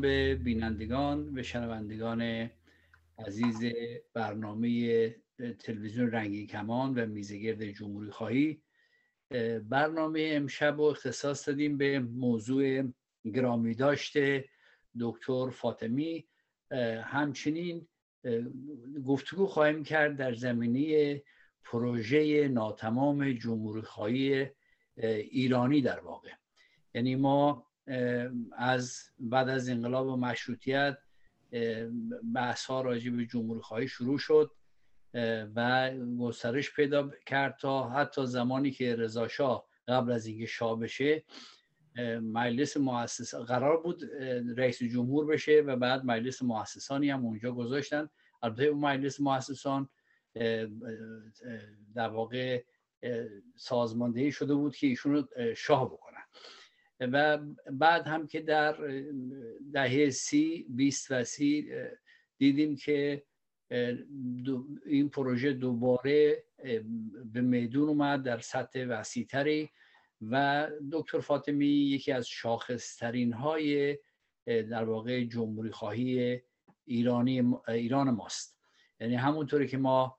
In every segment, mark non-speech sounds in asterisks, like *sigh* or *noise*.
به بینندگان و شنوندگان عزیز برنامه تلویزیون رنگی کمان و میزگرد جمهوری خواهی. برنامه امشب رو اختصاص دادیم به موضوع گرامی داشته دکتر فاطمی. همچنین گفتگو خواهیم کرد در زمینی پروژه ناتمام جمهوری خواهی ایرانی در واقع. یعنی ما از بعد از انقلاب و مشروطیت بحث ها راجع به جمهوری خواهی شروع شد و گسترش پیدا کرد تا حتی زمانی که رضا شاه قبل از اینکه شاه بشه مجلس مؤسس قرار بود رئیس جمهور بشه و بعد مجلس مؤسسانی هم اونجا گذاشتن. البته اون مجلس مؤسسان در واقع سازماندهی شده بود که ایشون رو شاه بکنن. و بعد هم که در دهه سی بیست و سی دیدیم که این پروژه دوباره به میدون اومد در سطح وسیعتری و دکتر فاطمی یکی از شاخصترین های در واقع جمهوری خواهی ایرانی ایران ماست. یعنی همونطوری که ما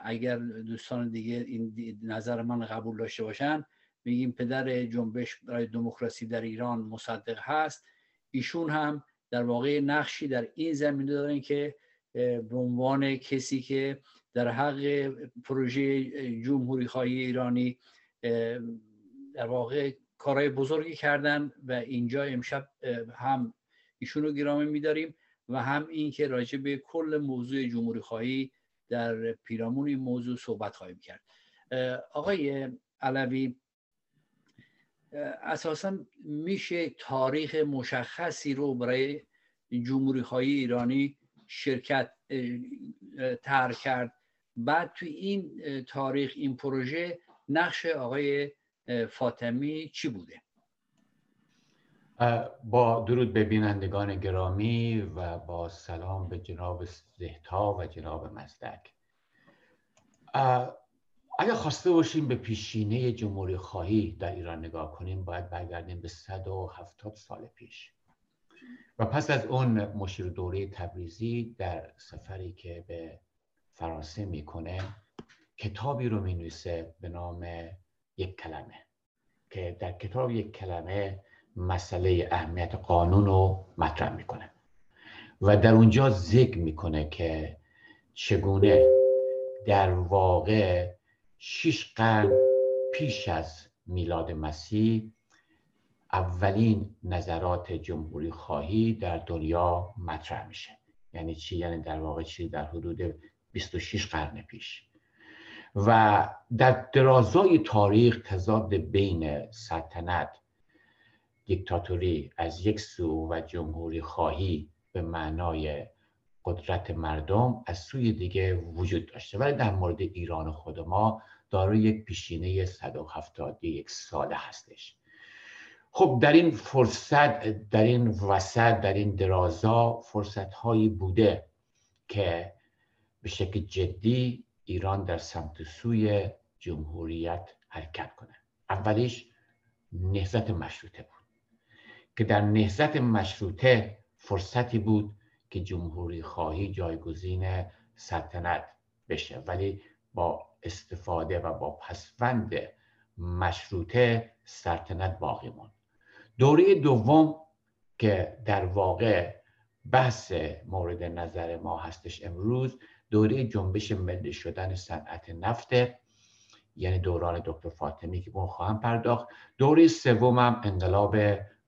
اگر دوستان دیگه این نظر من قبول داشته باشن میگیم پدر جنبش برای دموکراسی در ایران مصدق هست. ایشون هم در واقع نقشی در این زمینه دارن که به عنوان کسی که در حق پروژه جمهوری خواهی ایرانی در واقع کارهای بزرگی کردن و اینجا امشب هم ایشون رو گرامی میداریم و هم این که راجع به کل موضوع جمهوری خواهی در پیرامون این موضوع صحبت خواهیم کرد. آقای علوی اساسا میشه تاریخ مشخصی رو برای جمهوری خواهی ایرانی شرکت تر کرد. بعد توی این تاریخ این پروژه نقش آقای فاطمی چی بوده؟ با درود به بینندگان گرامی و با سلام به جناب زهتا و جناب مزدک. اگر خواسته باشیم به پیشینه جمهوری خواهی در ایران نگاه کنیم باید برگردیم به 170 سال پیش. و پس از اون مشیر دوره تبریزی در سفری که به فرانسه می‌کنه کتابی رو می به نام یک کلمه که در کتاب یک کلمه مسئله اهمیت قانون رو مطرح می‌کنه. و در اونجا ذکر می‌کنه که چگونه در واقع شش قرن پیش از میلاد مسیح اولین نظرات جمهوری خواهی در دنیا مطرح میشه. یعنی چی؟ یعنی در واقع چی؟ در حدود 26 قرن پیش. و در درازای تاریخ تضاد بین سلطنت دیکتاتوری از یک سو و جمهوری خواهی به معنای قدرت مردم از سوی دیگه وجود داشته. ولی در مورد ایران خود ما دارای یک پیشینه 171 ساله هستش. خب در این فرصت در این وسط در این درازا فرصت هایی بوده که به شکل جدی ایران در سمت سوی جمهوریت حرکت کنه. اولیش نهزت مشروطه بود که در نهزت مشروطه فرصتی بود که جمهوری خواهی جایگزین سلطنت بشه. ولی با استفاده و با پسوند مشروطه سلطنت باقی موند دوره دوم که در واقع بحث مورد نظر ما هستش امروز دوره جنبش ملی شدن صنعت نفت یعنی دوران دکتر فاطمی که اون خواهم پرداخت. دوره سومم انقلاب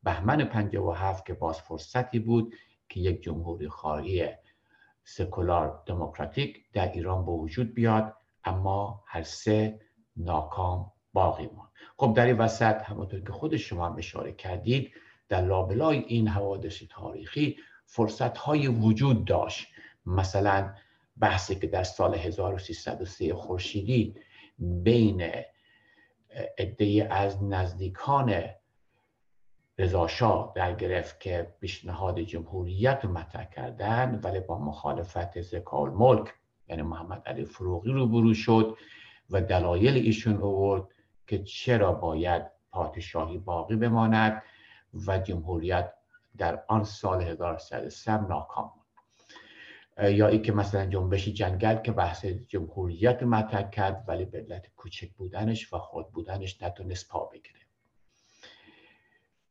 بهمن 57 که باز فرصتی بود که یک جمهوری خواهی سکولار دموکراتیک در ایران به وجود بیاد. اما هر سه ناکام باقی ماند. خب در این وسط همونطور که خود شما هم اشاره کردید در لابلای این حوادث تاریخی فرصت های وجود داشت. مثلا بحثی که در سال 1303 خورشیدی بین عده از نزدیکان رضاشاه در گرفت که پیشنهاد جمهوریت رو مطرح کردن ولی با مخالفت زکال ملک یعنی محمد علی فروغی رو برو شد و دلایل ایشون آورد که چرا باید پادشاهی باقی بماند و جمهوریت در آن سال 1303 ناکام بود. یا ای که مثلا جنبش جنگل که بحث جمهوریت مطرح کرد ولی به علت کوچک بودنش و خود بودنش نتونست پا بگیره.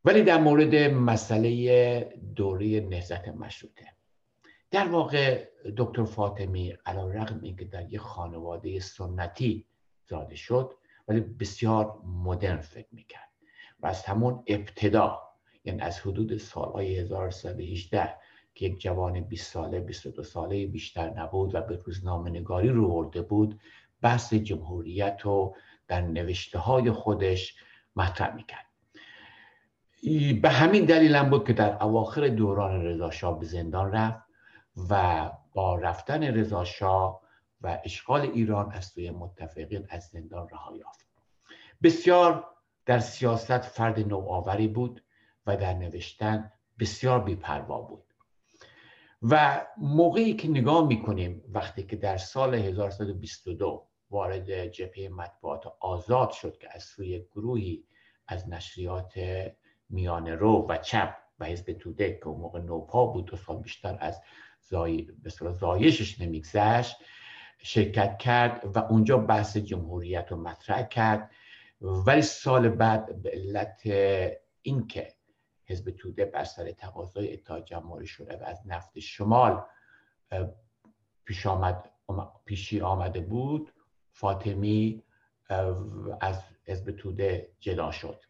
ولی در مورد مسئله دوره نهزت مشروطه در واقع دکتر فاطمی علا رقم اینکه در یک خانواده سنتی زاده شد ولی بسیار مدرن فکر می‌کرد و از همون ابتدا یعنی از حدود سالهای 1318 که یک جوان 20 ساله 22 ساله بیشتر نبود و به روزنامه نگاری رو برده بود بحث جمهوریت رو در نوشته های خودش مطرح می‌کرد. به همین دلیل هم بود که در اواخر دوران رضاشاه به زندان رفت. و با رفتن رضاشاه و اشغال ایران از سوی متفقین از زندان رها یافت. بسیار در سیاست فرد نوآوری بود و در نوشتن بسیار بیپروا بود. و موقعی که نگاه می‌کنیم وقتی که در سال 1122 وارد جبهه مطبوعات آزاد شد که از سوی گروهی از نشریات میان رو و چپ و حزب توده که اون موقع نوپا بود دو سال بیشتر از زای... زایشش نمیگذشت شرکت کرد و اونجا بحث جمهوریت رو مطرح کرد. ولی سال بعد به علت اینکه حزب توده بر سر تقاضای اتحاد شده و از نفت شمال پیش آمد پیشی آمده بود فاطمی از حزب توده جدا شد.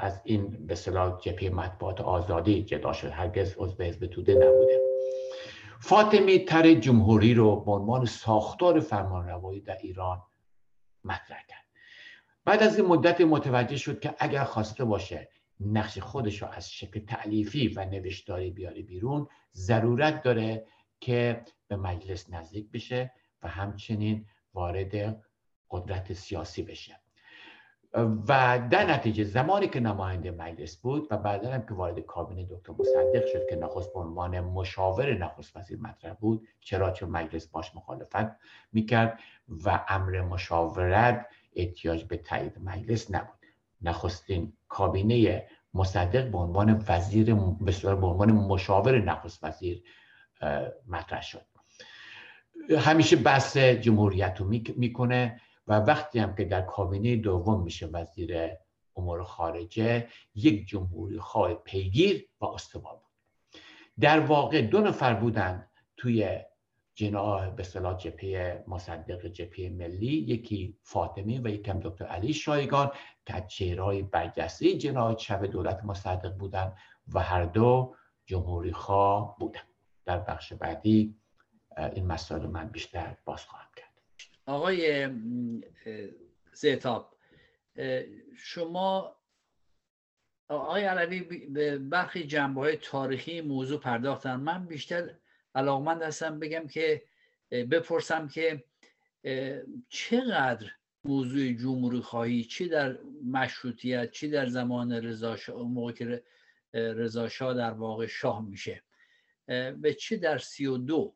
از این به صلاح جبهه مطبوعات آزادی جدا شد. هرگز عضو حزب توده نبوده. فاطمی تر جمهوری رو به عنوان ساختار فرمانروایی در ایران مطرح کرد. بعد از این مدت متوجه شد که اگر خواسته باشه نقش خودش رو از شکل تعلیفی و نوشتاری بیاره بیرون ضرورت داره که به مجلس نزدیک بشه و همچنین وارد قدرت سیاسی بشه. و در نتیجه زمانی که نماینده مجلس بود و بعدا هم که وارد کابینه دکتر مصدق شد که نخست به عنوان مشاور نخست وزیر مطرح بود چرا چون مجلس باش مخالفت می‌کرد و امر مشاورت احتیاج به تایید مجلس نبود. نخستین کابینه مصدق به عنوان وزیر به عنوان مشاور نخست وزیر مطرح شد. همیشه بحث جمهوریت رو می‌کنه. و وقتی هم که در کابینه دوم میشه وزیر امور خارجه یک جمهوری خواه پیگیر و استوار بود. در واقع دو نفر بودن توی جناح به صلاح جپه مصدق جپه ملی یکی فاطمی و یکم دکتر علی شایگان که از چهرهای برجسته جناح چپ دولت مصدق بودن و هر دو جمهوری خواه بودن. در بخش بعدی این مسائل من بیشتر باز خواهم کرد. آقای زیتاب شما آقای علوی به برخی جنبه های تاریخی موضوع پرداختن. من بیشتر علاقمند هستم بگم که بپرسم که چقدر موضوع جمهوری خواهی چی در مشروطیت چی در زمان رضا موقع که رضا در واقع شاه میشه به چی در سی و دو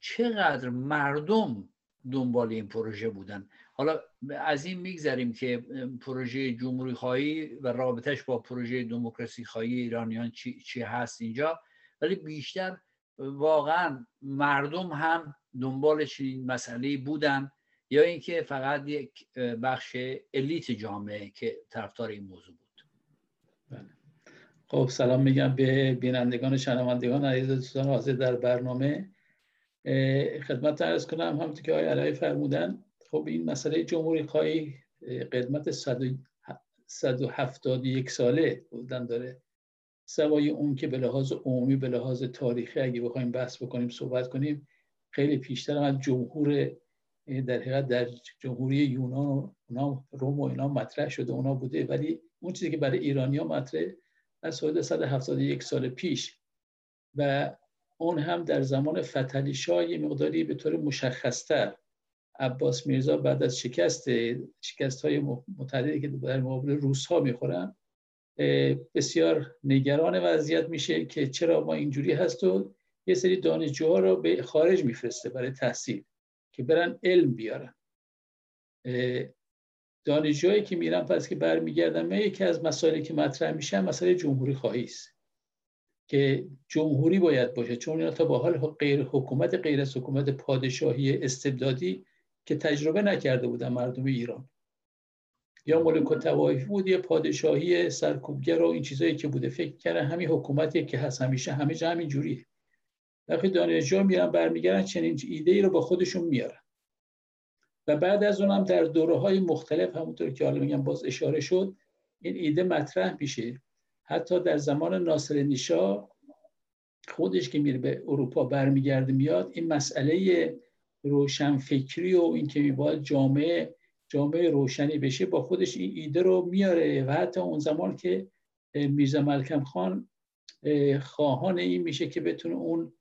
چقدر مردم دنبال این پروژه بودن. حالا از این میگذریم که پروژه جمهوری خواهی و رابطش با پروژه دموکراسی خواهی ایرانیان چی, چی هست اینجا ولی بیشتر واقعا مردم هم دنبال چنین مسئله بودن یا اینکه فقط یک بخش الیت جامعه که طرفدار این موضوع بود. بله. خب سلام میگم به بینندگان شنوندگان عزیز دوستان حاضر در برنامه. خدمت ارز کنم همونطور که آقای علایی فرمودن خب این مسئله جمهوری خواهی قدمت 171 ساله بودن داره. سوای اون که به لحاظ عمومی به لحاظ تاریخی اگه بخوایم بحث بکنیم صحبت کنیم خیلی پیشتر از جمهور در حقیقت در جمهوری یونان و اونا روم و اینا مطرح شده اونا بوده. ولی اون چیزی که برای ایرانیا مطرح از حدود 171 سال پیش و اون هم در زمان فتلی شاه مقداری به طور مشخصتر. عباس میرزا بعد از شکست شکست های متعددی که در مقابل روس ها می‌خورن بسیار نگران وضعیت میشه که چرا ما اینجوری هست و یه سری دانشجوها رو به خارج میفرسته برای تحصیل که برن علم بیارن. دانشجوهایی که میرن پس که برمیگردن یکی از مسائلی که مطرح میشن مسئله جمهوری خواهی است. که جمهوری باید باشه چون اینا تا با حال غیر حکومت غیر از حکومت پادشاهی استبدادی که تجربه نکرده بودن مردم ایران. یا ملک و بود یه پادشاهی سرکوبگر و این چیزایی که بوده. فکر کردن همین حکومتی که هست همیشه همه جا همین جوریه. وقتی دانشجو میرن برمیگردن چنین ایده ای رو با خودشون میارن. و بعد از اونم در دوره های مختلف همونطور که حالا میگم باز اشاره شد این ایده مطرح میشه. حتی در زمان ناصر نیشا خودش که میره به اروپا برمیگرده میاد این مسئله روشنفکری و اینکه میباید جامعه جامعه روشنی بشه با خودش این ایده رو میاره. و حتی اون زمان که میرزا ملکم خان خواهان این میشه که بتونه اون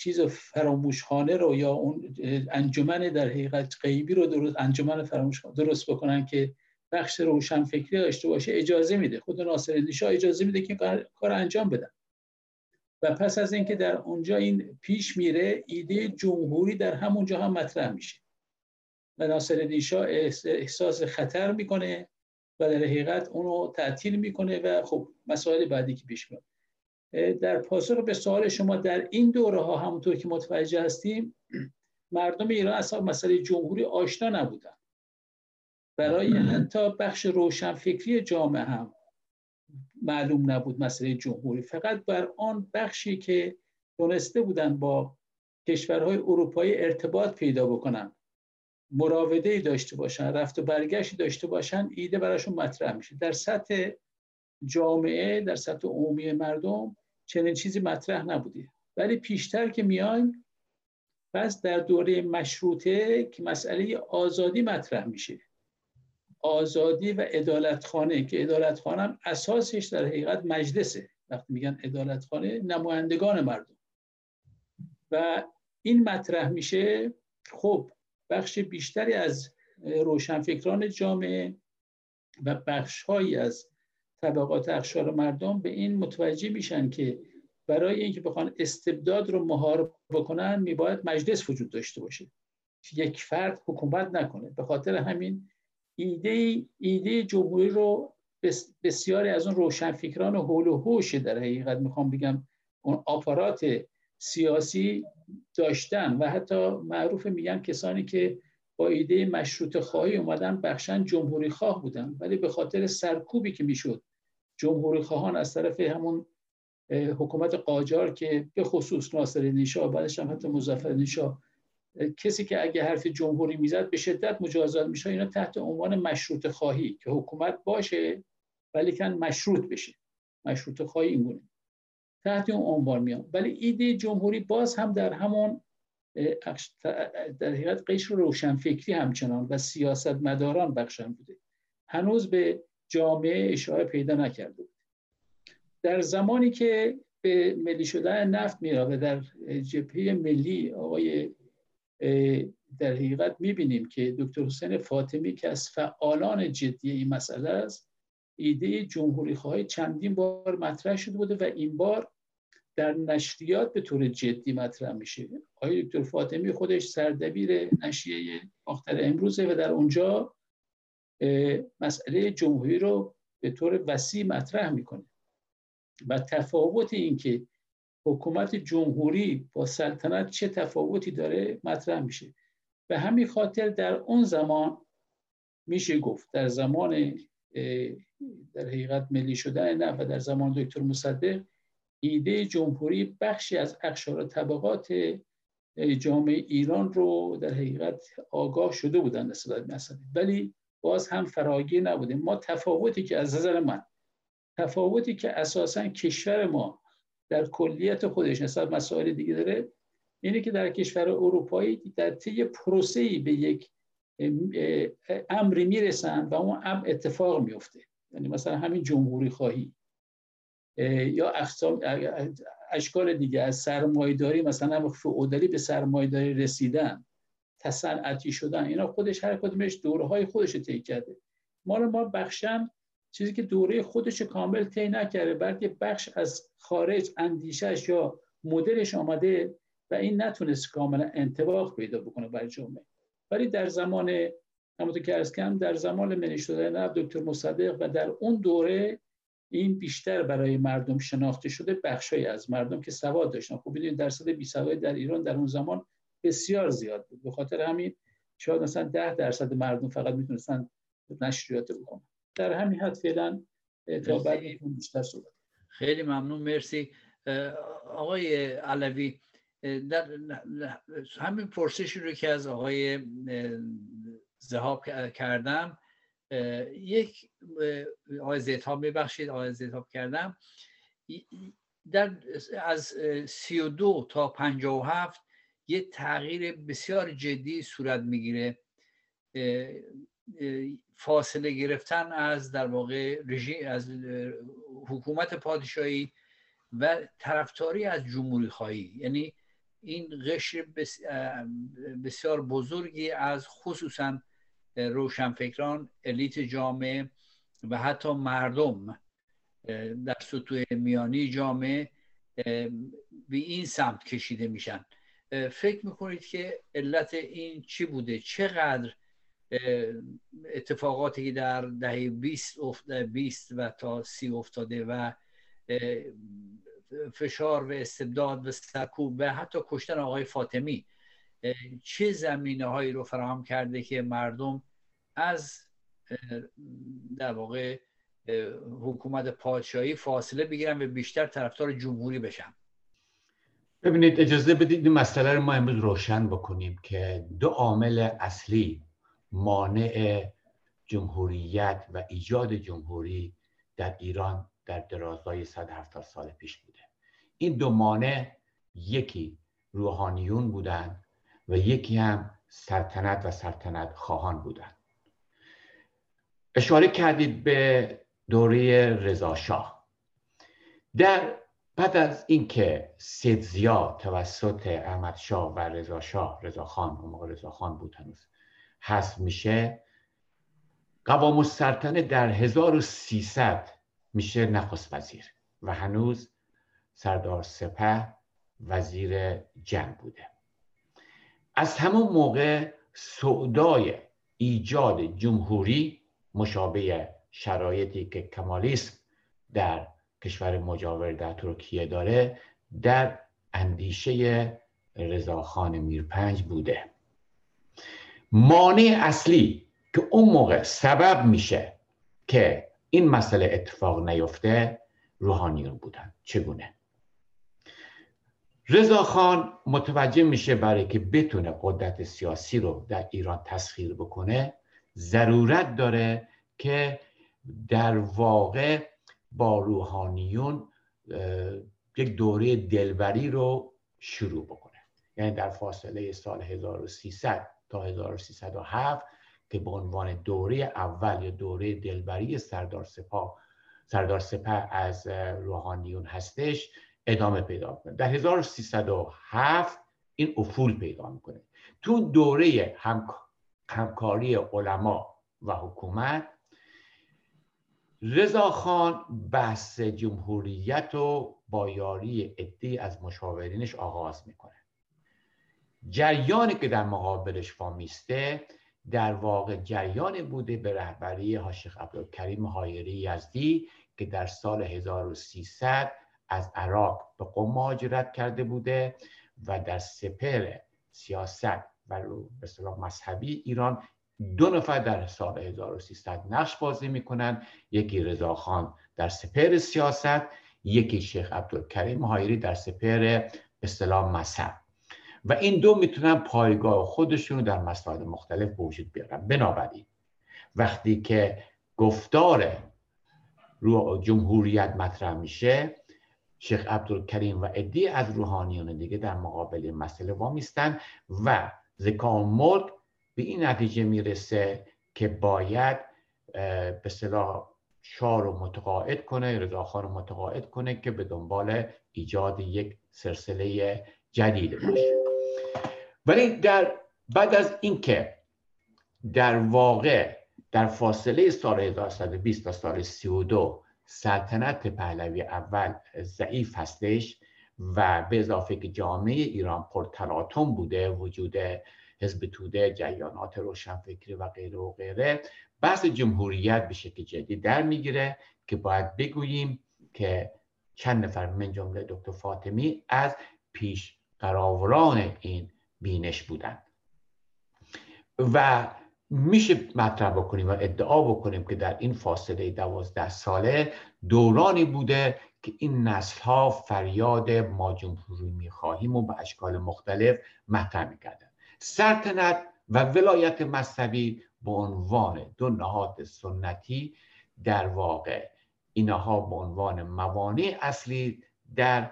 چیز فراموشخانه رو یا اون انجمن در حقیقت غیبی رو درست انجمن فراموش درست بکنن که بخش روشن فکری داشته باشه اجازه میده. خود ناصر نشا اجازه میده که کار انجام بدن و پس از اینکه در اونجا این پیش میره ایده جمهوری در همونجا هم مطرح میشه. و ناصر نیشا احساس خطر می‌کنه و در حقیقت اونو تعطیل می‌کنه و خب مسائل بعدی که پیش میاد. در پاسخ به سوال شما در این دوره ها همونطور که متوجه هستیم *clears throat* مردم ایران اصلا مسئله جمهوری آشنا نبودن. برای حتی بخش روشنفکری جامعه هم معلوم نبود مسئله جمهوری. فقط بر آن بخشی که دونسته بودن با کشورهای اروپایی ارتباط پیدا بکنن مراوده داشته باشن رفت و برگشتی داشته باشن ایده براشون مطرح میشه. در سطح جامعه در سطح عمومی مردم چنین چیزی مطرح نبودی ولی پیشتر که میایم پس در دوره مشروطه که مسئله آزادی مطرح میشه. آزادی و ادالتخانه که ادالتخانه هم اساسش در حقیقت مجلسه. وقتی میگن ادالتخانه نمایندگان مردم. و این مطرح میشه خب بخش بیشتری از روشنفکران جامعه و بخشهایی از طبقات اخشار مردم به این متوجه میشن که برای اینکه بخوان استبداد رو مهار بکنن میباید مجلس وجود داشته باشه. یک فرد حکومت نکنه. به خاطر همین ایده ایده جمهوری رو بسیاری از اون روشنفکران حول و حوش در حقیقت می‌خوام بگم اون آپارات سیاسی داشتن و حتی معروف میگن کسانی که با ایده مشروط خواهی اومدن بخشن جمهوری خواه بودن. ولی به خاطر سرکوبی که می‌شد جمهوری خواهان از طرف همون حکومت قاجار که به خصوص ناصر نیشا بعدش هم حتی مظفر نیشا کسی که اگه حرف جمهوری می‌زد به شدت مجازات میشه اینا تحت عنوان مشروط خواهی که حکومت باشه ولی کن مشروط بشه. مشروط خواهی اینگونه تحت اون عنوان میاد ولی ایده جمهوری باز هم در همون در حقیقت قشر روشنفکری همچنان و سیاست مداران بخشن بوده. هنوز به جامعه اشاره پیدا نکرده بود. در زمانی که به ملی شدن نفت میره و در جبهه ملی آقای در حقیقت می‌بینیم که دکتر حسین فاطمی که از فعالان جدی این مسئله است ایده جمهوری خواهی چندین بار مطرح شده بوده و این بار در نشریات به طور جدی مطرح میشه. آقای دکتر فاطمی خودش سردبیر نشریه آختر امروزه و در اونجا مسئله جمهوری رو به طور وسیع مطرح می‌کنه. و تفاوت این که حکومت جمهوری با سلطنت چه تفاوتی داره مطرح میشه. به همین خاطر در اون زمان میشه گفت در زمان در حقیقت ملی شدن نه و در زمان دکتر مصدق ایده جمهوری بخشی از اقشار طبقات جامعه ایران رو در حقیقت آگاه شده بودن نسبت مسئله ولی باز هم فراگیر نبوده. ما تفاوتی که از نظر من تفاوتی که اساسا کشور ما در کلیت خودش نسبت مسائل دیگه داره اینه که در کشور اروپایی در طی پروسه‌ای به یک امری می‌رسن و اون امر اتفاق میفته یعنی مثلا همین جمهوری خواهی یا اقسام اشکال دیگه از سرمایداری مثلا فعودالی به سرمایداری رسیدن تصنعتی شدن اینا خودش هر کدومش دوره های خودش طی کرده. مال ما بخشن چیزی که دوره خودش کامل طی نکرده بلکه بخش از خارج اندیشش یا مدلش آمده و این نتونست کاملا انتباق پیدا بکنه بر جامعه. ولی در زمان همونطور که ارز کردم در زمان منی شده دکتر مصدق و در اون دوره این بیشتر برای مردم شناخته شده بخشی از مردم که سواد داشتن. خب در درصد بی سواد در ایران در اون زمان بسیار زیاد بود. به خاطر همین شاید مثلا ده درصد مردم فقط می‌تونستن نشریات بکنن. در همین حد فعلا تا بعد بیشتر صحبت خیلی ممنون مرسی. آقای علوی در همین پرسشی رو که از آقای زهاب کردم یک آقای زیتاب میبخشید آقای زیتاب کردم. در از سی و دو تا پنجا و هفت یه تغییر بسیار جدی صورت می‌گیره. فاصله گرفتن از در واقع رژیم از حکومت پادشاهی و طرفداری از جمهوری خواهی. یعنی این قشر بسیار بزرگی از خصوصا روشنفکران الیت جامعه و حتی مردم در سطوح میانی جامعه به این سمت کشیده میشن. فکر می‌کنید که علت این چی بوده؟ چقدر اتفاقاتی که در دهه 20 20 و تا سی افتاده و فشار و استبداد و سرکوب و حتی کشتن آقای فاطمی. چه زمینه هایی رو فراهم کرده که مردم از در واقع حکومت پادشاهی فاصله بگیرن و بیشتر طرفدار جمهوری بشن؟ ببینید اجازه بدید این مسئله رو ما امروز روشن بکنیم که دو عامل اصلی مانع جمهوریت و ایجاد جمهوری در ایران در درازای 170 سال پیش بوده. این دو مانع یکی روحانیون بودند و یکی هم سلطنت و سلطنت خواهان بودند. اشاره کردید به دوره رضاشاه در بعد از اینکه سید زیا توسط احمد شاه و رضا شاه رضا خان اون موقع رضا خان بود هنوز حذف میشه. قوام السلطنه در 1300 میشه نخست وزیر و هنوز سردار سپه وزیر جنگ بوده. از همون موقع سعدای ایجاد جمهوری مشابه شرایطی که کمالیسم در کشور مجاور در ترکیه داره در اندیشه رضاخان میرپنج بوده. مانع اصلی که اون موقع سبب میشه که این مسئله اتفاق نیفته روحانیون بودن. چگونه؟ رضا خان متوجه میشه برای که بتونه قدرت سیاسی رو در ایران تسخیر بکنه ضرورت داره که در واقع با روحانیون یک دوره دلبری رو شروع بکنه. یعنی در فاصله سال 1300 تا 1307 که به عنوان دوره اول یا دوره دلبری سردار سپاه سردار سپاه از روحانیون هستش ادامه پیدا کنه در 1307 این افول پیدا می‌کنه. تو دوره همکاری علما و حکومت خان بحث جمهوریت و با یاری عدی از مشاورینش آغاز می‌کنه. جریانی که در مقابلش وامیسته در واقع جریانی بوده به رهبری هاشخ عبدالکریم هایری یزدی که در سال 1300 از عراق به قم مهاجرت کرده بوده و در سپر سیاست و به صلاح مذهبی ایران دو نفر در سال 1300 نقش بازی می‌کنند. یکی رضاخان در سپر سیاست یکی شیخ عبدالکریم هایری در سپر اصطلاح مذهب. و این دو می‌تونن پایگاه خودشون رو در مسائل مختلف وجود بیارن. بنابراین وقتی که گفتار رو جمهوریت مطرح میشه شیخ عبدالکریم و ادی از روحانیون دیگه در مقابل مسئله وامیستن و زکان ملک به این نتیجه می‌رسه که باید به صلاح شاه رو متقاعد کنه رضاخان رو متقاعد کنه که به دنبال ایجاد یک سلسله جدید باشه. ولی در بعد از اینکه در واقع در فاصله سال 1920 تا سال 32 سلطنت پهلوی اول ضعیف هستش و به اضافه که جامعه ایران پرتلاطم بوده وجود حزب توده جریانات روشنفکری و غیره و غیره بحث جمهوریت به شکل جدی در می‌گیره که باید بگوییم که چند نفر من جمله دکتر فاطمی از پیش قراوران این بینش بودند و میشه مطرح بکنیم و ادعا بکنیم که در این فاصله دوازده ساله دورانی بوده که این نسل ها فریاد ما جمهوری می‌خواهیم و به اشکال مختلف مطرح می‌کردن. سلطنت و ولایت مذهبی به عنوان دو نهاد سنتی در واقع اینها به عنوان موانع اصلی در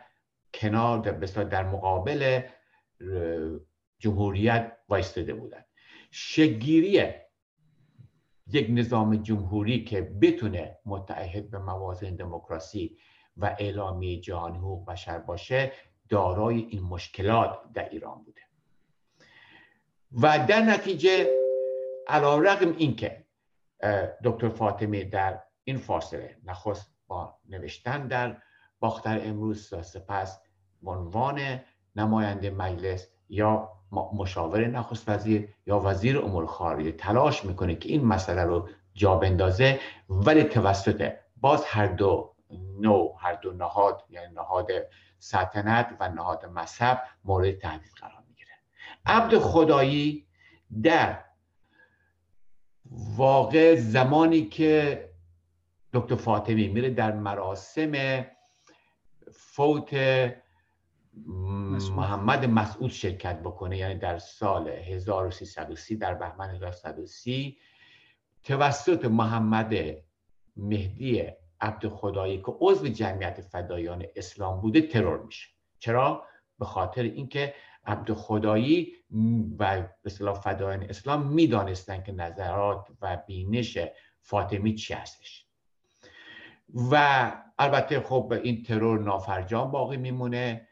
کنار در, در مقابل جمهوریت وایستده بودند شگیری یک نظام جمهوری که بتونه متعهد به موازین دموکراسی و اعلامی جهانی حقوق بشر باشه دارای این مشکلات در ایران بوده. و در نتیجه علا رقم اینکه دکتر فاطمی در این فاصله نخست با نوشتن در باختر امروز سپس عنوان نماینده مجلس یا مشاور نخست وزیر یا وزیر امور خارجه تلاش می‌کنه که این مسئله رو جا بندازه ولی توسط باز هر دو نو هر دو نهاد یعنی نهاد سلطنت و نهاد مذهب مورد تهدید قرار می‌گیره. عبد خدایی در واقع زمانی که دکتر فاطمی میره در مراسم فوت محمد مسعود شرکت بکنه یعنی در سال 1330 در بهمن 1330 توسط محمد مهدی عبد خدایی که عضو جمعیت فدایان اسلام بوده ترور میشه. چرا؟ به خاطر اینکه عبد خدایی و به صلاح فدایان اسلام می‌دانستند که نظرات و بینش فاطمی چی هستش. و البته خب این ترور نافرجام باقی میمونه.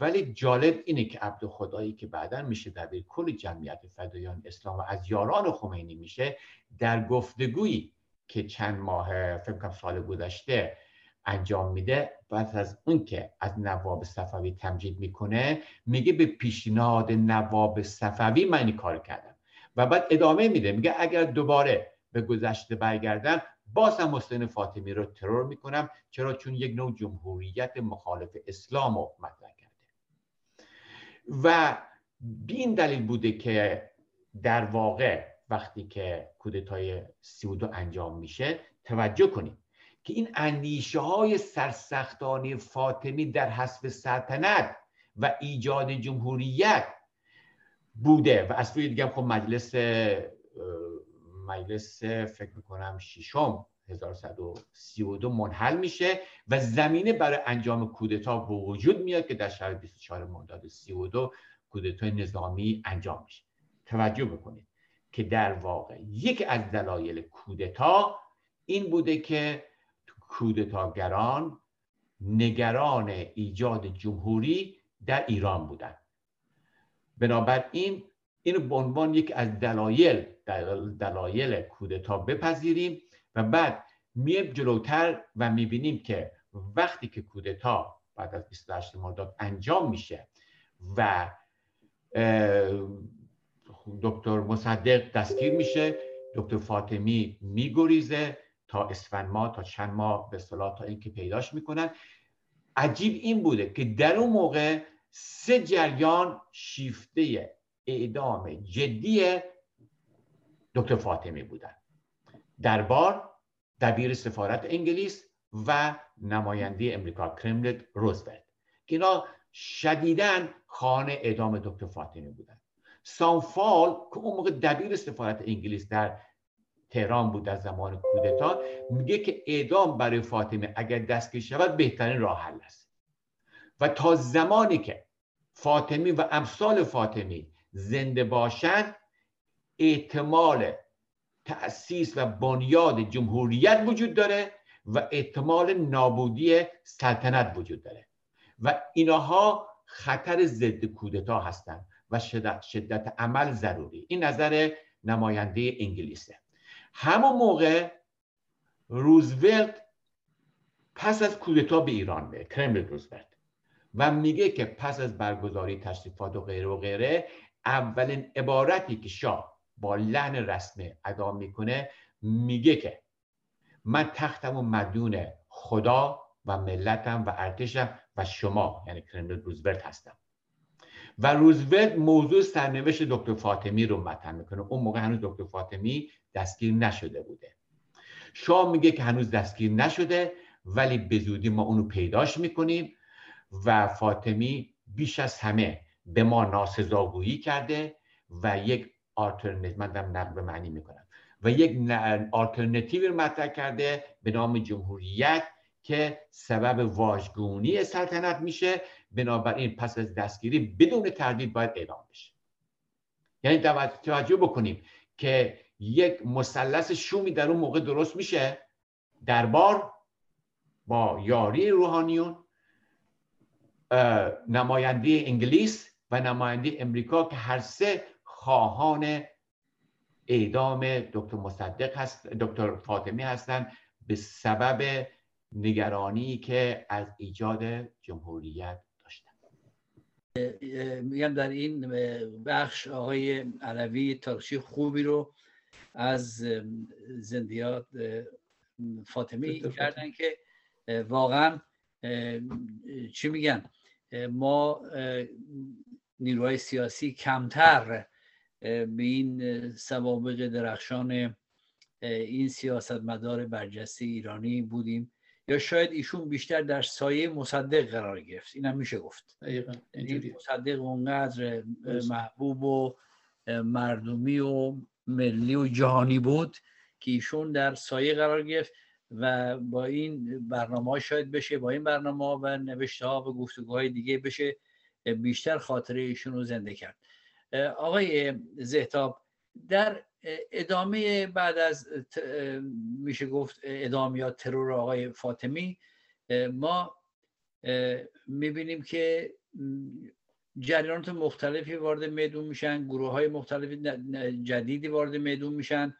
ولی جالب اینه که عبد خدایی که بعدا میشه دبیر کل جمعیت فدایان اسلام و از یاران خمینی میشه در گفتگویی که چند ماه فکر کنم سال گذشته انجام میده بعد از اون که از نواب صفوی تمجید می‌کنه میگه به پیشنهاد نواب صفوی من این کار کردم. و بعد ادامه میده میگه اگر دوباره به گذشته برگردم باز هم حسین فاطمی رو ترور می‌کنم چرا؟ چون یک نوع جمهوریت مخالف اسلام رو مطرح کرده. و بین دلیل بوده که در واقع وقتی که کودتای 32 انجام میشه توجه کنیم که این اندیشه های سرسختانی فاطمی در حسب سلطنت و ایجاد جمهوریت بوده. و از سوی دیگه خب مجلس مجلس فکر می‌کنم ششم 1132 منحل میشه و زمینه برای انجام کودتا به وجود میاد که در شهر 24 مرداد 32 کودتای نظامی انجام میشه. توجه بکنید که در واقع یک از دلایل کودتا این بوده که کودتاگران نگران ایجاد جمهوری در ایران بودند بنابراین این به عنوان یک از دلایل دلایل کودتا بپذیریم و بعد میه جلوتر و می‌بینیم که وقتی که کودتا بعد از 28 مرداد انجام میشه و دکتر مصدق دستگیر میشه دکتر فاطمی میگریزه تا اسفند ماه تا چند ماه به صلاح تا اینکه پیداش می‌کنن. عجیب این بوده که در اون موقع سه جریان شیفته اعدام جدی دکتر فاطمی بودن. دربار دبیر سفارت انگلیس و نماینده امریکا کرملت روزولت. اینا شدیدن خانه اعدام دکتر فاطمی بودن. سانفال که اون موقع دبیر سفارت انگلیس در تهران بود در زمان کودتا میگه که اعدام برای فاطمه اگر دستگیر شود بهترین راه حل است. و تا زمانی که فاطمی و امثال فاطمی زنده باشند احتمال تأسیس و بنیاد جمهوریت وجود داره و احتمال نابودی سلطنت وجود داره. و اینها خطر ضد کودتا هستند و شدت, شدت عمل ضروری. این نظر نماینده انگلیسه. همون موقع روزولت پس از کودتا به ایران به کرمل روزولت. و میگه که پس از برگزاری تشریفات و غیره و غیره اولین عبارتی که شاه با لحن رسمه ادا می‌کنه میگه که من تختم و مدیون خدا و ملتم و ارتشم و شما یعنی کرنل روزولت هستم. و روزولت موضوع سرنوشت دکتر فاطمی رو مطرح می‌کنه. اون موقع هنوز دکتر فاطمی دستگیر نشده بوده. شاه میگه که هنوز دستگیر نشده ولی به زودی ما اونو پیداش می‌کنیم و فاطمی بیش از همه به ما ناسزاگویی کرده و یک آلترنت من دارم نقل معنی می‌کنم. و یک آلترنتیو رو مطرح کرده به نام جمهوریت که سبب واژگونی سلطنت میشه. بنابراین پس از دستگیری بدون تردید باید اعلام بشه. یعنی توجه بکنیم که یک مثلث شومی در اون موقع درست میشه. دربار با یاری روحانیون نماینده انگلیس و نماینده امریکا که هر سه خواهان اعدام دکتر مصدق هست دکتر فاطمی هستند به سبب نگرانی که از ایجاد جمهوریت داشتن. میگم در این بخش آقای علوی تاریخی خوبی رو از زندیات فاطمی کردن که واقعا چی میگن؟ ما نیروهای سیاسی کمتر به این سوابق درخشان این سیاست مدار برجسته ایرانی بودیم. یا شاید ایشون بیشتر در سایه مصدق قرار گرفت. اینم میشه گفت. این مصدق اونقدر محبوب و مردمی و ملی و جهانی بود که ایشون در سایه قرار گرفت. و با این برنامه شاید بشه با این برنامه و نوشته ها و گفتگوهای دیگه بشه بیشتر خاطره ایشون رو زنده کرد. آقای زهتاب در ادامه بعد از میشه گفت ادامه یا ترور آقای فاطمی ما می‌بینیم که جریانات مختلفی وارد میدون میشن گروه های مختلف جدیدی وارد میدون میشن.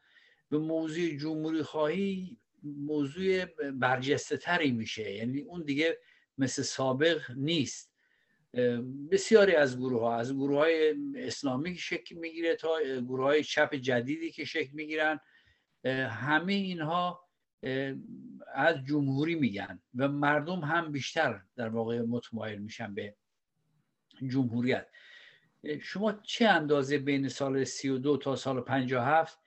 به موضوع جمهوری خواهی موضوع برجسته تری میشه. یعنی اون دیگه مثل سابق نیست. بسیاری از گروه ها از گروه های اسلامی شکل می‌گیره تا گروه های چپ جدیدی که شکل می‌گیرن همه اینها از جمهوری میگن و مردم هم بیشتر در واقع متمایل میشن به جمهوریت. شما چه اندازه بین سال 32 تا سال 57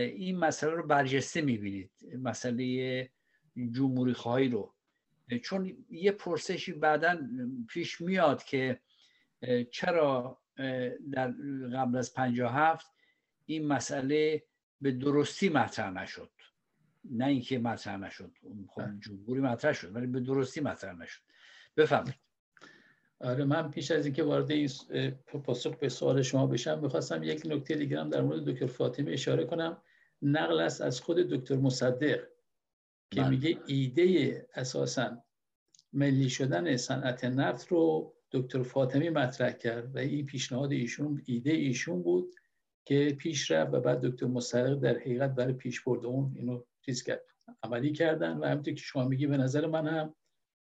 این مسئله رو برجسته می‌بینید مسئله جمهوری خواهی رو. چون یه پرسشی بعدا پیش میاد که چرا در قبل از 57 این مسئله به درستی مطرح نشد؟ نه اینکه مطرح نشد خب بله. جمهوری مطرح شد ولی به درستی مطرح نشد. بفهمید آره من پیش از اینکه وارد این پاسخ به سوال شما بشم می‌خواستم یک نکته دیگه هم در مورد دکتر فاطمه اشاره کنم نقل است از خود دکتر مصدق که بله. میگه ایده اساسا ملی شدن صنعت نفت رو دکتر فاطمی مطرح کرد و این پیشنهاد ایشون ایده ایشون بود که پیش رفت و بعد دکتر مصدق در حقیقت برای پیش برده اون اینو چیز کرد عملی کردن و همینطور که شما میگی به نظر من هم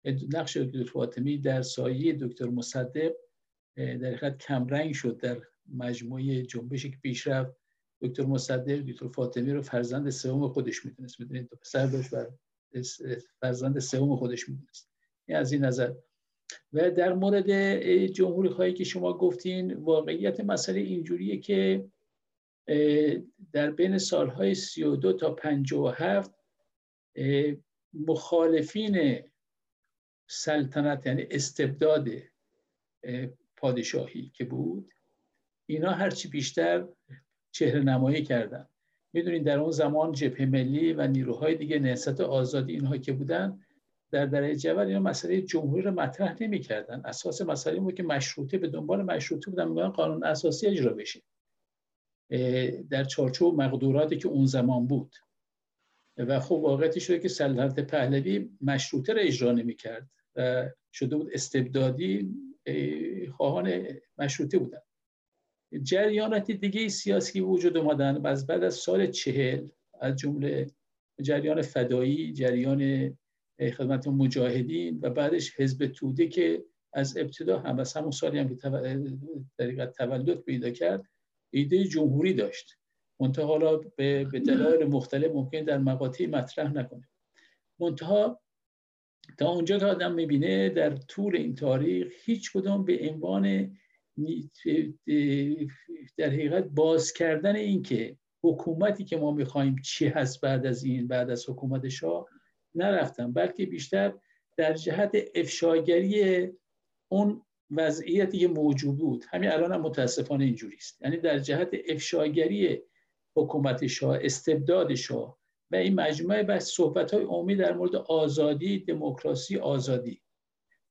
نقش دکتر فاطمی در سایه دکتر مصدق در حقیقت کمرنگ شد در مجموعه جنبشی که پیش رفت. دکتر مصدق دکتر فاطمی رو فرزند سوم خودش می‌دونست. می‌دونید پسر داشت و فرزند سوم خودش می‌دونست. این از این نظر. و در مورد جمهوری خواهی که شما گفتین واقعیت مسئله اینجوریه که در بین سالهای 32 تا 57 مخالفین سلطنت یعنی استبداد پادشاهی که بود اینا هرچی بیشتر چهره نمایی کردن. می‌دونید در اون زمان جبهه ملی و نیروهای دیگه نهضت آزادی اینها که بودن در درجه جوال اینا مسئله جمهوری رو مطرح نمی‌کردن. اساس مسئله بود که مشروطه به دنبال مشروطه بودن میگن قانون اساسی اجرا بشه. در چارچوب مقدوراتی که اون زمان بود. و خب واقعیتی شده که سلطنت پهلوی مشروطه رو اجرا نمی‌کرد. شده بود استبدادی خواهان مشروطه بودن. جریانات دیگه سیاسی وجود اومدن. از بعد از سال چهل از جمله جریان فدایی جریان خدمت مجاهدین و بعدش حزب توده که از ابتدا هم از همون سالی هم که تولد پیدا کرد ایده جمهوری داشت. منتها حالا به دلایل مختلف ممکن در مقاطعی مطرح نکنه. منتها تا اونجا که آدم می‌بینه در طول این تاریخ هیچ کدام به عنوان در حقیقت باز کردن این که حکومتی که ما می‌خوایم چی هست بعد از این بعد از حکومت شاه نرفتم بلکه بیشتر در جهت افشاگری اون وضعیتی که موجود بود. همین الان هم متاسفانه اینجوری است یعنی در جهت افشاگری حکومت شاه استبداد شاه و این مجموعه بس صحبت های عمومی در مورد آزادی دموکراسی آزادی.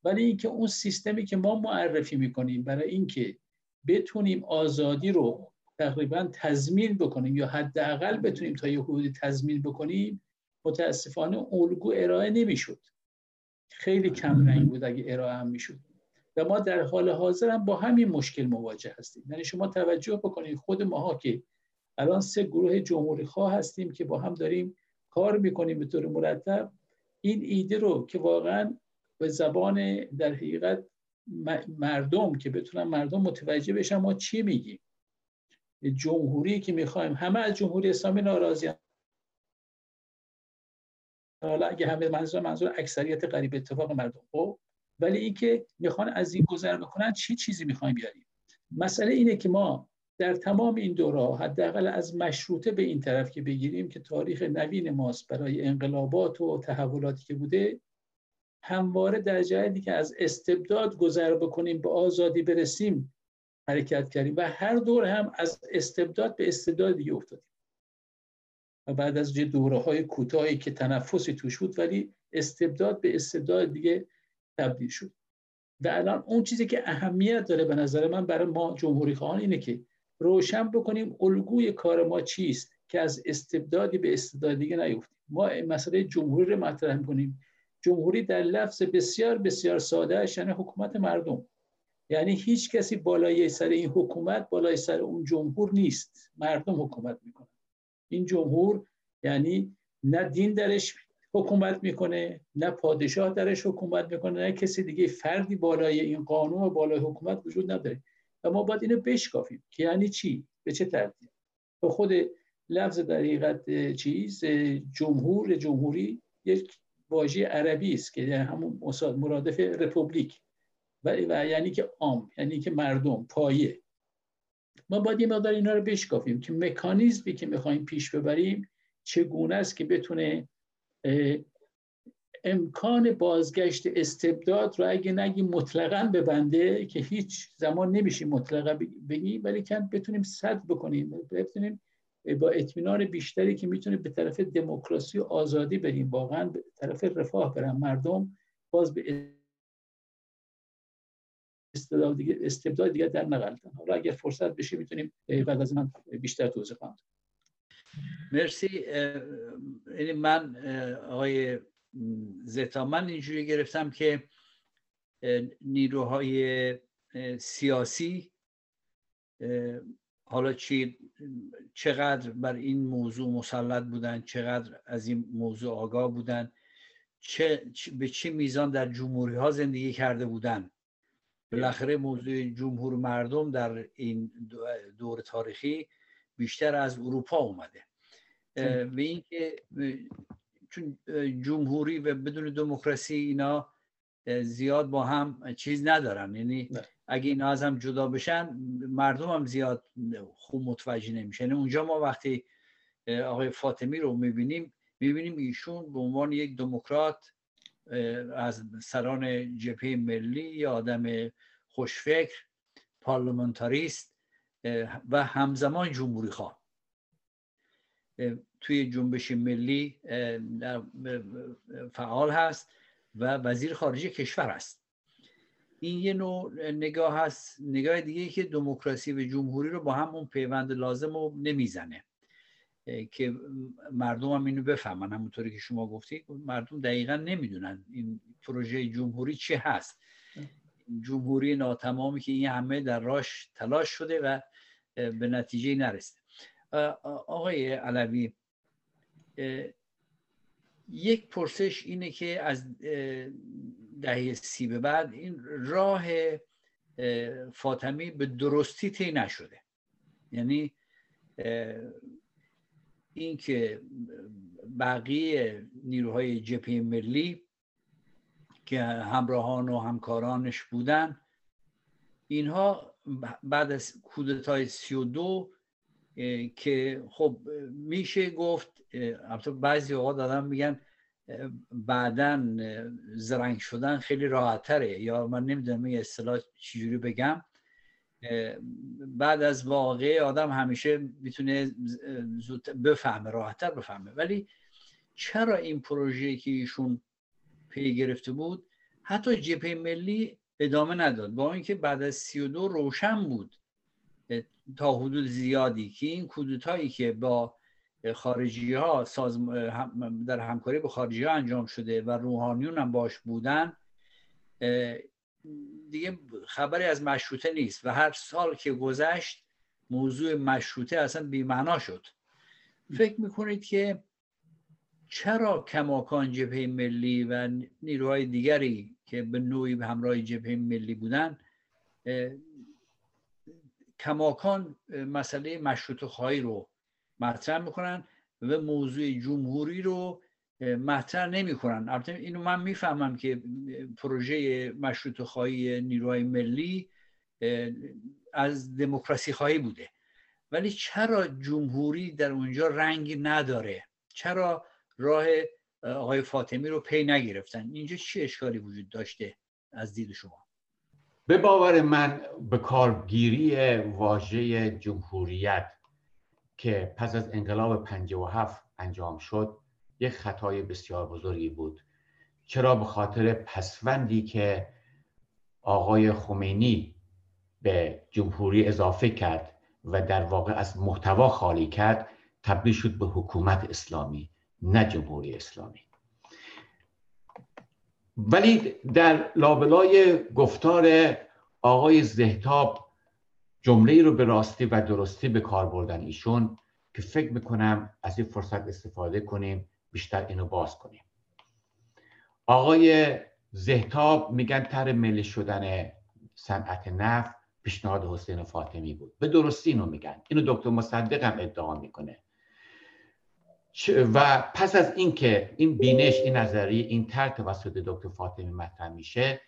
ولی اینکه اون سیستمی که ما معرفی می‌کنیم برای اینکه بتونیم آزادی رو تقریبا تضمین بکنیم یا حداقل بتونیم تا یه حدودی تضمین بکنیم متاسفانه الگو ارائه نمی‌شد. خیلی کم رنگ بود اگه ارائه هم می‌شد. و ما در حال حاضر هم با همین مشکل مواجه هستیم. یعنی شما توجه بکنید خود ماها که الان سه گروه جمهوری خواه هستیم که با هم داریم کار می‌کنیم به طور مرتب. این ایده رو که واقعا به زبان در حقیقت مردم که بتونن مردم متوجه بشن ما چی میگیم. جمهوری که می‌خوایم همه از جمهوری اسلامی ناراضی حالا اگه همه منظور منظور اکثریت قریب اتفاق مردم. خب؟ ولی اینکه می‌خوان از این گذر بکنن چی چیزی می‌خوایم بیاریم؟ مسئله اینه که ما در تمام این دوره حداقل از مشروطه به این طرف که بگیریم که تاریخ نوین ماست برای انقلابات و تحولاتی که بوده همواره در جهتی که از استبداد گذر بکنیم به آزادی برسیم حرکت کردیم و هر دور هم از استبداد به استبداد دیگه افتادیم. و بعد از دوره های کوتاهی که تنفسی توش بود ولی استبداد به استبداد دیگه تبدیل شد. و الان اون چیزی که اهمیت داره به نظر من برای ما جمهوری خواهان اینه که روشن بکنیم الگوی کار ما چیست که از استبدادی به استبداد دیگه نیفتیم. ما مسئله جمهوری رو مطرح می‌کنیم. جمهوری در لفظ بسیار بسیار ساده یعنی حکومت مردم. یعنی هیچ کسی بالای سر این حکومت بالای سر اون جمهور نیست. مردم حکومت می‌کنن. این جمهور یعنی نه دین درش حکومت می‌کنه نه پادشاه درش حکومت می‌کنه نه کسی دیگه فردی بالای این قانون و بالای حکومت وجود نداره. ما باید اینو بشکافیم. که یعنی چی؟ به چه ترتیب؟ به خود لفظ در حقیقت چیز؟ جمهور جمهوری یک واژه عربی است که همون مرادف رپوبلیک. و, و یعنی که عام یعنی که مردم پایه. ما باید یه مقدار اینا رو بشکافیم که مکانیزمی که می‌خوایم پیش ببریم چگونه است که بتونه امکان بازگشت استبداد رو اگه نگی مطلقا ببنده که هیچ زمان نمیشه مطلقا بگی ولی کن بتونیم صد بکنیم. بتونیم با اطمینان بیشتری که می‌تونه به طرف دموکراسی و آزادی بریم. واقعا به طرف رفاه برن مردم باز به استبداد دیگه استبداد دیگه در نقلتن حالا اگر فرصت بشه می‌تونیم بعد از من بیشتر توضیح خواهم مرسی. یعنی من آقای زتا. من اینجوری گرفتم که نیروهای سیاسی حالا چی چقدر بر این موضوع مسلط بودن چقدر از این موضوع آگاه بودن چه به چه میزان در جمهوری ها زندگی کرده بودن. بالاخره موضوع جمهور مردم در این دور تاریخی بیشتر از اروپا اومده. به اینکه چون جمهوری و بدون دموکراسی اینا زیاد با هم چیز ندارن. یعنی اگه اینا از هم جدا بشن مردم هم زیاد خوب متوجه نمیشن. یعنی اونجا ما وقتی آقای فاطمی رو می‌بینیم می‌بینیم ایشون به عنوان یک دموکرات از سران جبهه ملی یا آدم خوشفکر پارلمانتاریست و همزمان جمهوری خواه توی جنبش ملی فعال هست و وزیر خارجه کشور است. این یه نوع نگاه هست نگاه دیگه که دموکراسی و جمهوری رو با هم اون پیوند لازم رو نمی‌زنه. که مردم هم اینو بفهمن. همونطوری که شما گفتید مردم دقیقا نمی‌دونن این پروژه جمهوری چی هست. جمهوری ناتمامی که این همه در راش تلاش شده و به نتیجه نرسیده. آقای علوی یک پرسش اینه که از دهه سی به بعد این راه فاطمی به درستی طی نشده. یعنی اینکه بقیه نیروهای جبهه ملی که همراهان و همکارانش بودن اینها بعد از کودتای سی و دو که خب میشه گفت البته بعضی اوقات دادم میگن بعدا زرنگ شدن خیلی راحتره یا من نمی‌دونم این اصطلاح چجوری بگم. بعد از واقع آدم همیشه می‌تونه بفهمه راحتتر بفهمه. ولی چرا این پروژه که ایشون پی گرفته بود حتی جبهه ملی ادامه نداد؟ با اینکه بعد از سی و دو روشن بود. تا حدود زیادی که این کودتایی که با خارجی ها در همکاری با خارجی ها انجام شده و روحانیون هم باش بودن دیگه خبری از مشروطه نیست و هر سال که گذشت موضوع مشروطه اصلا بیمعنا شد. فکر می‌کنید که چرا کماکان جبهه ملی و نیروهای دیگری که به نوعی به همراه جبهه ملی بودن کماکان مسئله مشروط خواهی رو مطرح می‌کنن و موضوع جمهوری رو مطرح نمی‌کنن. البته اینو من می‌فهمم که پروژه مشروط خواهی نیروهای ملی از دموکراسی خواهی بوده. ولی چرا جمهوری در اونجا رنگی نداره؟ چرا راه آقای فاطمی رو پی نگرفتن؟ اینجا چه اشکالی وجود داشته از دید شما؟ به باور من به کارگیری واژه جمهوریت که پس از انقلاب 57 انجام شد یک خطای بسیار بزرگی بود. چرا؟ به خاطر پسوندی که آقای خمینی به جمهوری اضافه کرد و در واقع از محتوا خالی کرد تبدیل شد به حکومت اسلامی نه جمهوری اسلامی. ولی در لابلای گفتار آقای زهتاب جمله رو به راستی و درستی به کار بردن ایشون که فکر می‌کنم از این فرصت استفاده کنیم بیشتر اینو باز کنیم. آقای زهتاب میگن تر ملی شدن صنعت نفت پیشنهاد حسین فاطمی بود. به درستی اینو میگن. اینو دکتر مصدق هم ادعا می‌کنه. و پس از اینکه این بینش این نظریه این تر توسط دکتر فاطمی مطرح میشه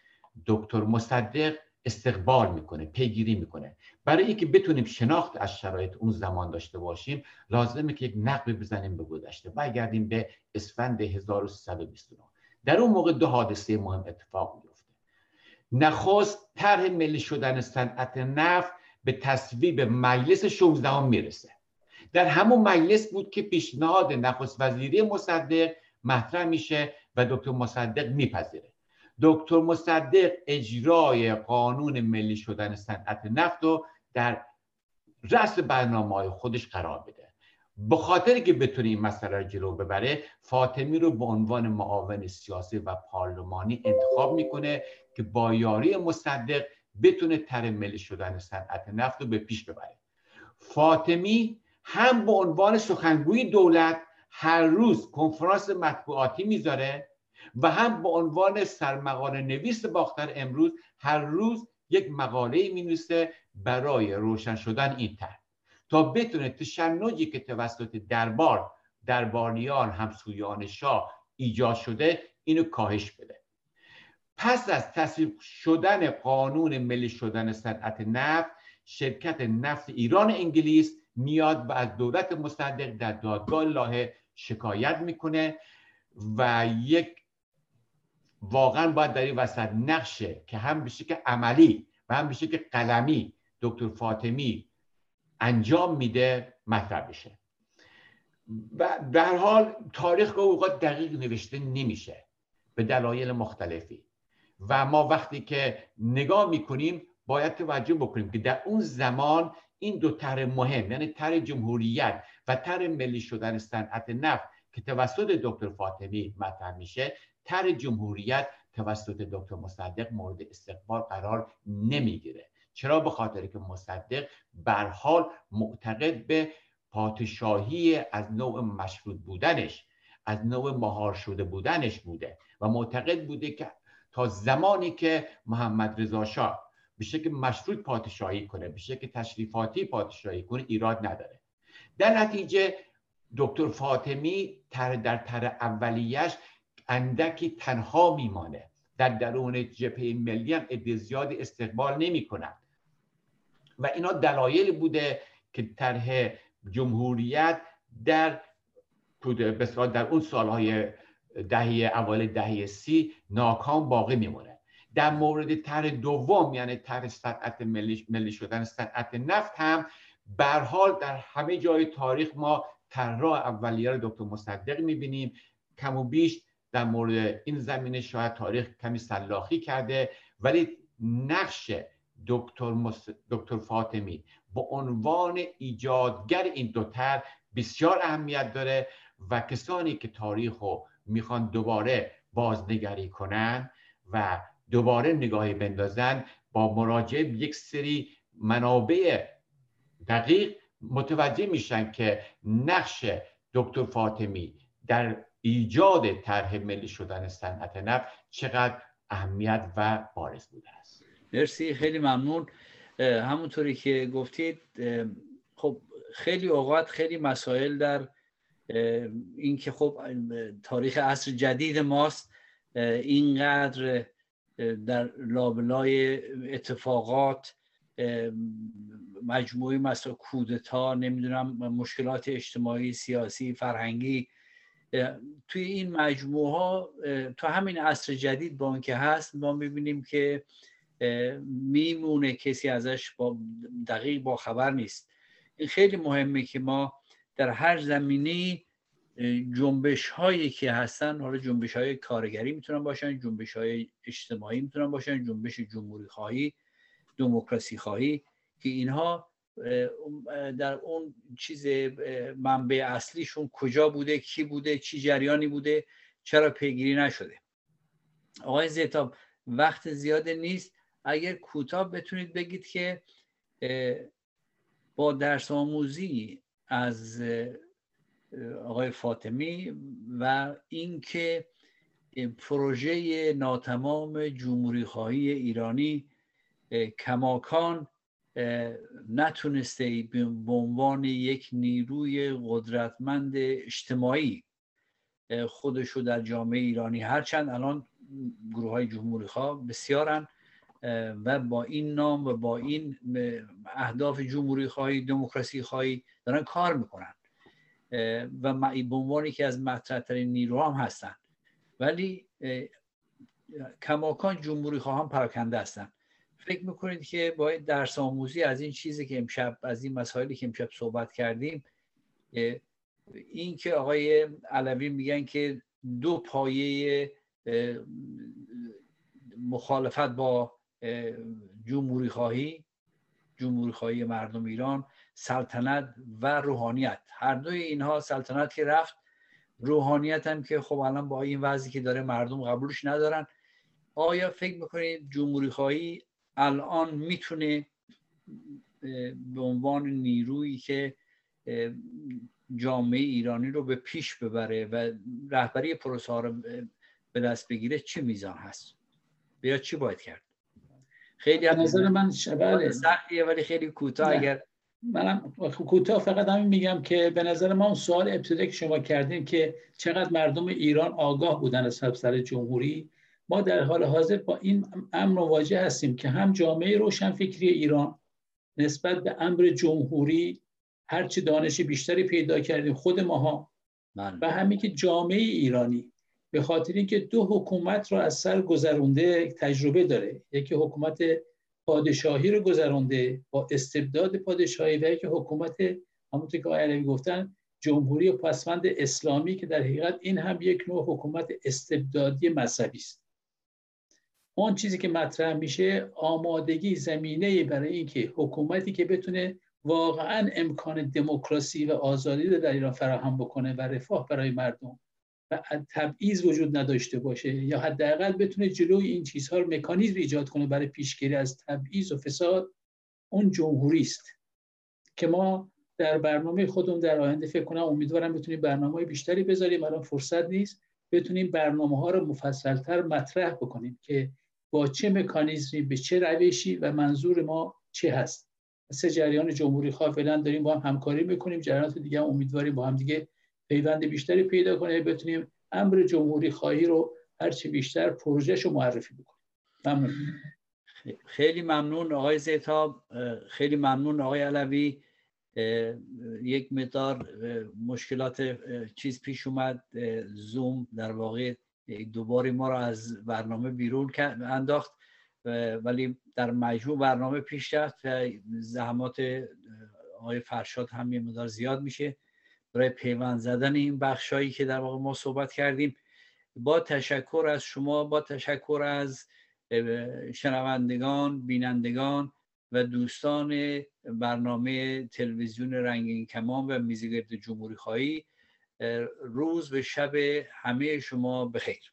دکتر مصدق استقبال می‌کنه پیگیری می‌کنه. برای اینکه بتونیم شناخت از شرایط اون زمان داشته باشیم لازمه که یک نقب بزنیم به گذشته. برگردیم به اسفند 1329 در اون موقع دو حادثه مهم اتفاق میفته نخست طرح ملی شدن صنعت نفت به تصویب مجلس 16 می‌رسه. در همون مجلس بود که پیشنهاد نخست وزیری مصدق مطرح میشه و دکتر مصدق میپذیره. دکتر مصدق اجرای قانون ملی شدن صنعت نفت رو در رأس برنامه های خودش قرار بده. به خاطر که بتونه این مسئله رو جلو ببره فاطمی رو به عنوان معاون سیاسی و پارلمانی انتخاب می‌کنه که با یاری مصدق بتونه تر ملی شدن صنعت نفت رو به پیش ببره. فاطمی هم به عنوان سخنگوی دولت هر روز کنفرانس مطبوعاتی می‌ذاره و هم به عنوان سرمقاله نویس باختر امروز هر روز یک مقاله می نویسه برای روشن شدن این طرح. تا بتونه تشنجی که توسط دربار دربانیان همسویان شاه ایجاد شده اینو کاهش بده. پس از تصویب شدن قانون ملی شدن صنعت نفت شرکت نفت ایران انگلیس میاد و از دولت مصدق در دادگاه لاهه شکایت می‌کنه و یک واقعا باید در این وسط نقشه که هم به شکل عملی و هم به شکل قلمی دکتر فاطمی انجام میده مطرح بشه. و در حال تاریخ که اوقات دقیق نوشته نمیشه به دلایل مختلفی. و ما وقتی که نگاه می‌کنیم باید توجه بکنیم که در اون زمان این دو طرح مهم یعنی طرح جمهوریت و طرح ملی شدن صنعت نفت که توسط دکتر فاطمی مطرح میشه تر جمهوریت توسط دکتر مصدق مورد استقبال قرار نمی‌گیره. چرا؟ به خاطر که مصدق بر حال معتقد به پادشاهی از نوع مشروط بودنش از نوع مهار شده بودنش بوده و معتقد بوده که تا زمانی که محمد رضا شاه به شکل مشروط پادشاهی کنه به شکل تشریفاتی پادشاهی کنه ایراد نداره. در نتیجه دکتر فاطمی تر در تر اولیش اندکی تنها میمانه. در درون جبهه ملی هم عده زیادی استقبال نمی و اینا دلایل بوده که طرح جمهوریت در در اون سالهای دهه اول دهه سی ناکام باقی میمونه. در مورد طرح دوم یعنی طرح صنعت ملی, ملی شدن صنعت نفت هم بر حال در همه جای تاریخ ما طرح اولیه رو دکتر مصدق می‌بینیم. کم و بیش در مورد این زمینه شاید تاریخ کمی سلاخی کرده ولی نقش دکتر, مس... دکتر فاطمی به عنوان ایجادگر این دوتر بسیار اهمیت داره و کسانی که تاریخ رو می‌خوان دوباره بازنگری کنن و دوباره نگاهی بندازن با مراجعه یک سری منابع دقیق متوجه میشن که نقش دکتر فاطمی در ایجاد طرح ملی شدن صنعت نفت چقدر اهمیت و بارز بوده است. مرسی خیلی ممنون. همونطوری که گفتید خب خیلی اوقات خیلی مسائل در این که خب تاریخ عصر جدید ماست اینقدر در لابلای اتفاقات مجموعی مثلا کودتا نمی‌دونم مشکلات اجتماعی سیاسی فرهنگی توی این مجموعه ها تو همین عصر جدید با اون که هست ما می‌بینیم که میمونه کسی ازش با دقیق با خبر نیست. این خیلی مهمه که ما در هر زمینه جنبش هایی که هستن حالا جنبش های کارگری می‌تونن باشن جنبش های اجتماعی می‌تونن باشن جنبش جمهوری خواهی دموکراسی خواهی که اینها در اون چیز منبع اصلیشون کجا بوده کی بوده چی جریانی بوده چرا پیگیری نشده. آقای زیتاب وقت زیاد نیست. اگر کوتاه بتونید بگید که با درس آموزی از آقای فاطمی و اینکه پروژه ناتمام جمهوری خواهی ایرانی کماکان نتونسته به عنوان یک نیروی قدرتمند اجتماعی خودش رو در جامعه ایرانی هرچند الان گروه های جمهوری خواه بسیارن و با این نام و با این اهداف جمهوری خواهی دموکراسی خواهی دارن کار می‌کنن. و به عنوان که از مطرحترین نیروها هم هستن. ولی کماکان جمهوری خواهان پراکنده هستن. فکر می‌کنید که باید درس آموزی از این چیزی که امشب از این مسائلی که امشب صحبت کردیم این که آقای علوی میگن که دو پایه مخالفت با جمهوری خواهی جمهوری خواهی مردم ایران سلطنت و روحانیت. هر دوی اینها سلطنت که رفت روحانیت هم که خب الان با این وضعی که داره مردم قبولش ندارن. آیا فکر می‌کنید جمهوری خواهی الان می‌تونه به عنوان نیرویی که جامعه ایرانی رو به پیش ببره و رهبری پروسه ها رو به دست بگیره چه میزان هست؟ بیا چی باید کرد؟ خیلی نظر من بله. سختیه ولی خیلی کوتاه. اگر منم کوتاه فقط همین میگم که به نظر ما اون سوال ابتدا که شما کردین که چقدر مردم ایران آگاه بودن از سر جمهوری ما در حال حاضر با این امر مواجه هستیم که هم جامعه روشنفکری ایران نسبت به امر جمهوری هرچی دانش بیشتری پیدا کردیم خود ماها بله. و همین که جامعه ایرانی به خاطر اینکه دو حکومت رو از سر گذرونده تجربه داره یکی حکومت پادشاهی رو گذرونده با استبداد پادشاهی و یکی حکومت همونطور که آقای گفتن جمهوری پسوند اسلامی که در حقیقت این هم یک نوع حکومت استبدادی مذهبی است. اون چیزی که مطرح میشه آمادگی زمینه برای اینکه حکومتی که بتونه واقعا امکان دموکراسی و آزادی رو در ایران فراهم بکنه و رفاه برای مردم و تبعیض وجود نداشته باشه یا حداقل بتونه جلوی این چیزها رو مکانیزم ایجاد کنه برای پیشگیری از تبعیض و فساد اون جمهوری است که ما در برنامه خودمون در آینده فکر کنم امیدوارم بتونیم برنامه بیشتری بذاریم. الان فرصت نیست. بتونیم برنامه ها رو مفصلتر مطرح بکنیم که با چه مکانیزمی به چه روشی و منظور ما چه هست. سه جریان جمهوری خواه فعلا داریم با هم همکاری می‌کنیم. جریانات دیگه هم امیدواریم با هم دیگه پیوند بیشتری پیدا کنه بتونیم امر جمهوری خواهی رو هرچی بیشتر پروژهش رو معرفی بکنیم. ممنون. خیلی ممنون آقای زیتاب خیلی ممنون آقای علوی. یک مقدار مشکلات چیز پیش اومد. زوم در واقع دوباره ما را از برنامه بیرون انداخت. ولی در مجموع برنامه پیش رفت زحمات آقای فرشاد هم یه مقدار زیاد میشه. برای پیوند زدن این بخشایی که در واقع ما صحبت کردیم با تشکر از شما با تشکر از شنوندگان بینندگان و دوستان برنامه تلویزیون رنگین کمان و میزگرد جمهوری خواهی روز به شب همه شما بخیر.